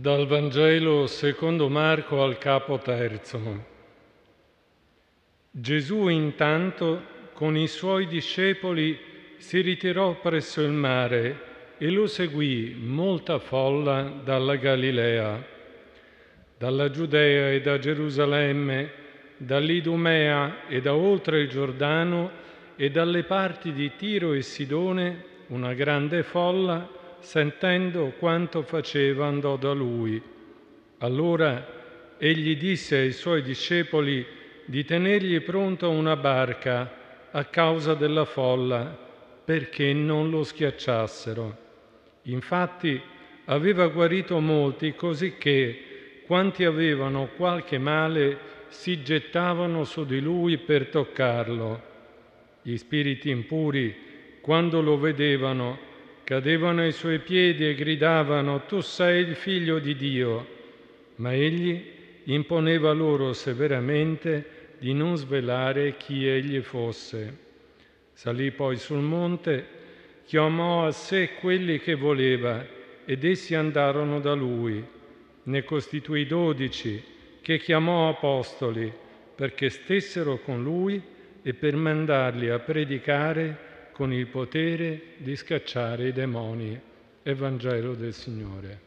Dal Vangelo secondo Marco al capo terzo. Gesù intanto con i suoi discepoli si ritirò presso il mare e lo seguì molta folla dalla Galilea, dalla Giudea e da Gerusalemme, dall'Idumea e da oltre il Giordano e dalle parti di Tiro e Sidone una grande folla sentendo quanto faceva, andò da lui. Allora egli disse ai suoi discepoli di tenergli pronta una barca a causa della folla, perché non lo schiacciassero. Infatti aveva guarito molti, così che quanti avevano qualche male si gettavano su di lui per toccarlo. Gli spiriti impuri, quando lo vedevano, cadevano ai suoi piedi e gridavano, Tu sei il figlio di Dio. Ma egli imponeva loro severamente di non svelare chi egli fosse. Salì poi sul monte, chiamò a sé quelli che voleva ed essi andarono da lui. Ne costituì dodici che chiamò apostoli perché stessero con lui e per mandarli a predicare con il potere di scacciare i demoni. Evangelo del Signore.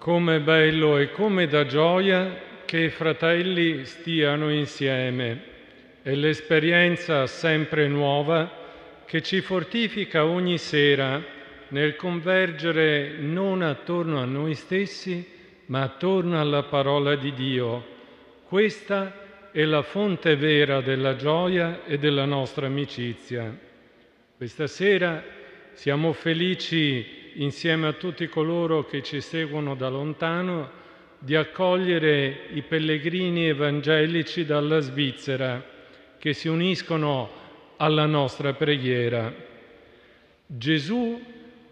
Come bello e come da gioia che i fratelli stiano insieme. È l'esperienza sempre nuova che ci fortifica ogni sera nel convergere non attorno a noi stessi, ma attorno alla parola di Dio. Questa è la fonte vera della gioia e della nostra amicizia. Questa sera siamo felici insieme a tutti coloro che ci seguono da lontano, di accogliere i pellegrini evangelici dalla Svizzera che si uniscono alla nostra preghiera. Gesù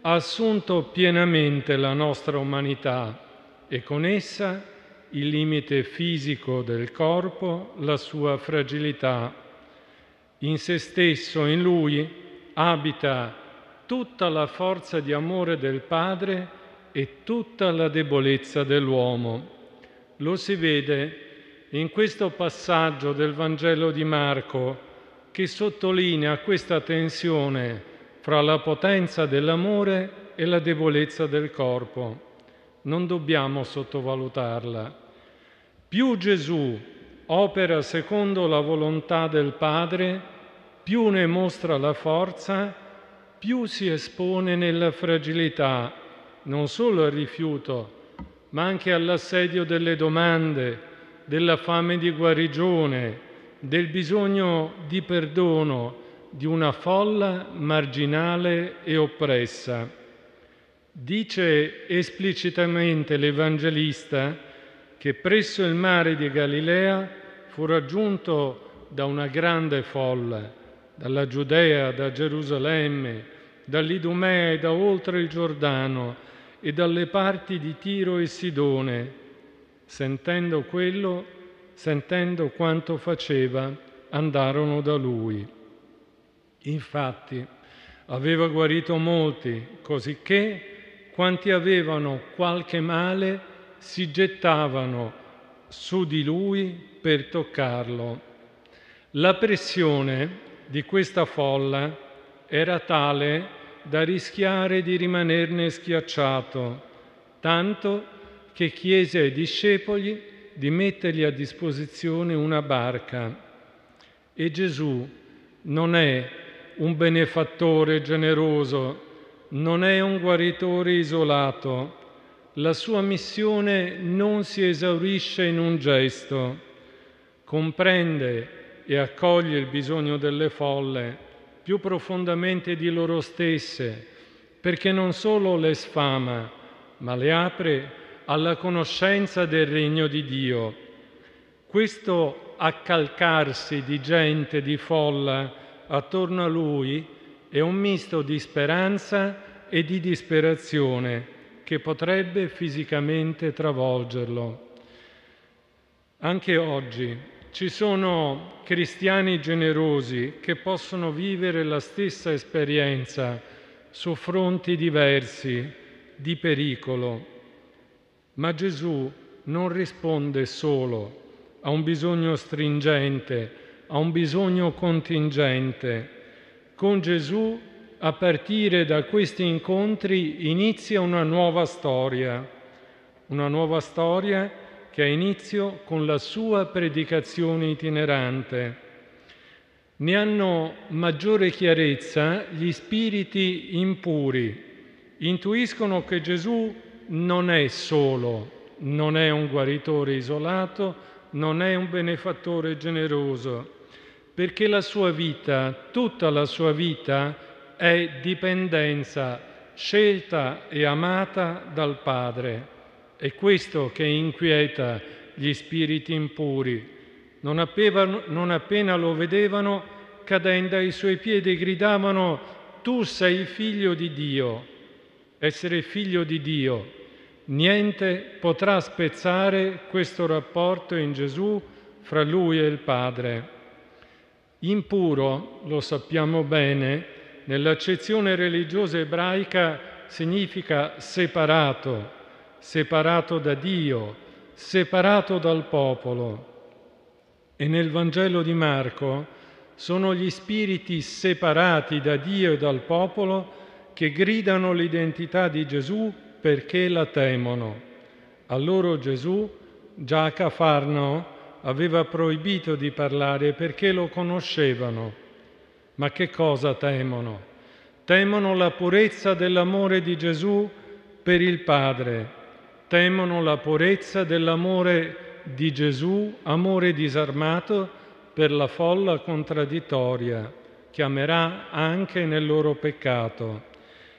ha assunto pienamente la nostra umanità e con essa il limite fisico del corpo, la sua fragilità. In se stesso, in lui, abita tutta la forza di amore del Padre e tutta la debolezza dell'uomo. Lo si vede in questo passaggio del Vangelo di Marco che sottolinea questa tensione fra la potenza dell'amore e la debolezza del corpo. Non dobbiamo sottovalutarla. Più Gesù opera secondo la volontà del Padre, più ne mostra la forza più si espone nella fragilità, non solo al rifiuto, ma anche all'assedio delle domande, della fame di guarigione, del bisogno di perdono di una folla marginale e oppressa. Dice esplicitamente l'Evangelista che presso il mare di Galilea fu raggiunto da una grande folla dalla Giudea, da Gerusalemme, dall'Idumea e da oltre il Giordano e dalle parti di Tiro e Sidone. Sentendo quello, sentendo quanto faceva, andarono da lui. Infatti aveva guarito molti, cosicché quanti avevano qualche male si gettavano su di lui per toccarlo. La pressione di questa folla era tale da rischiare di rimanerne schiacciato, tanto che chiese ai discepoli di mettergli a disposizione una barca. E Gesù non è un benefattore generoso, non è un guaritore isolato. La sua missione non si esaurisce in un gesto. Comprende e accoglie il bisogno delle folle più profondamente di loro stesse perché non solo le sfama, ma le apre alla conoscenza del regno di Dio. Questo accalcarsi di gente, di folla attorno a lui è un misto di speranza e di disperazione che potrebbe fisicamente travolgerlo. Anche oggi ci sono cristiani generosi che possono vivere la stessa esperienza su fronti diversi di pericolo, ma Gesù non risponde solo a un bisogno stringente, a un bisogno contingente. Con Gesù, a partire da questi incontri, inizia una nuova storia, una nuova storia che ha inizio con la sua predicazione itinerante. Ne hanno maggiore chiarezza gli spiriti impuri, intuiscono che Gesù non è solo, non è un guaritore isolato, non è un benefattore generoso, perché la sua vita, tutta la sua vita, è dipendenza, scelta e amata dal Padre. È questo che inquieta gli spiriti impuri. Non appena, non appena lo vedevano, cadendo ai suoi piedi, gridavano, tu sei figlio di Dio. Essere figlio di Dio. Niente potrà spezzare questo rapporto in Gesù fra lui e il Padre. Impuro, lo sappiamo bene, nell'accezione religiosa ebraica significa separato, separato da Dio, separato dal popolo. E nel Vangelo di Marco sono gli spiriti separati da Dio e dal popolo che gridano l'identità di Gesù perché la temono. A loro Gesù, già a Cafarno, aveva proibito di parlare perché lo conoscevano. Ma che cosa temono? Temono la purezza dell'amore di Gesù per il Padre temono la purezza dell'amore di Gesù, amore disarmato per la folla contraddittoria, che amerà anche nel loro peccato,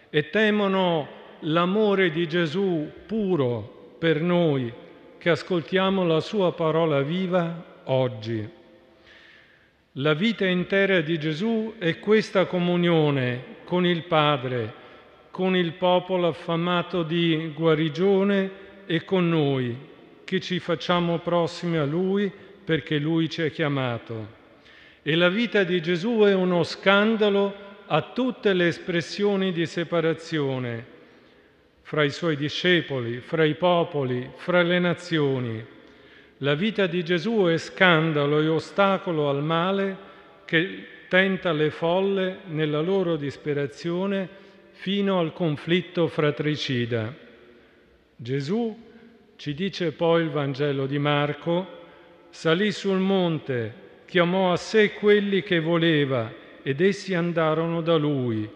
e temono l'amore di Gesù puro per noi, che ascoltiamo la sua parola viva oggi. La vita intera di Gesù è questa comunione con il Padre, con il popolo affamato di guarigione e con noi, che ci facciamo prossimi a Lui perché Lui ci ha chiamato. E la vita di Gesù è uno scandalo a tutte le espressioni di separazione fra i suoi discepoli, fra i popoli, fra le nazioni. La vita di Gesù è scandalo e ostacolo al male che tenta le folle nella loro disperazione fino al conflitto fratricida. Gesù, ci dice poi il Vangelo di Marco, salì sul monte, chiamò a sé quelli che voleva ed essi andarono da lui.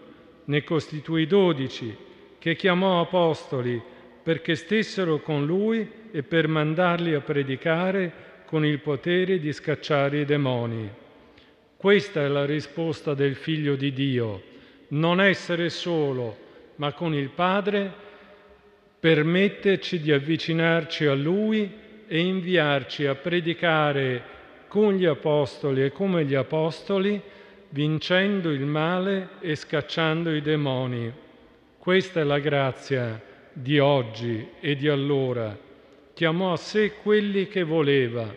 Ne costituì dodici, che chiamò apostoli perché stessero con lui e per mandarli a predicare con il potere di scacciare i demoni. Questa è la risposta del Figlio di Dio non essere solo, ma con il Padre, permetterci di avvicinarci a Lui e inviarci a predicare con gli Apostoli e come gli Apostoli, vincendo il male e scacciando i demoni. Questa è la grazia di oggi e di allora. Chiamò a sé quelli che voleva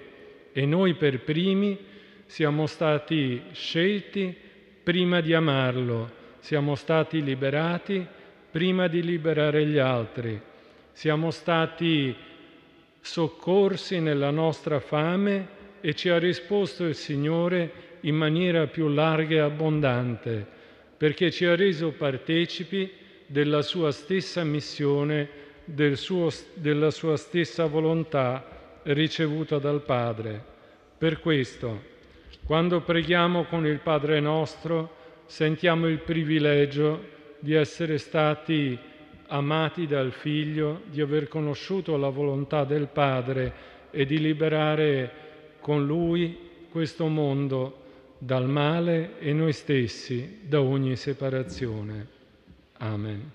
e noi per primi siamo stati scelti prima di amarlo siamo stati liberati prima di liberare gli altri, siamo stati soccorsi nella nostra fame e ci ha risposto il Signore in maniera più larga e abbondante, perché ci ha reso partecipi della sua stessa missione, del suo, della sua stessa volontà ricevuta dal Padre. Per questo, quando preghiamo con il Padre nostro, sentiamo il privilegio di essere stati amati dal Figlio, di aver conosciuto la volontà del Padre e di liberare con Lui questo mondo dal male e noi stessi da ogni separazione. Amen.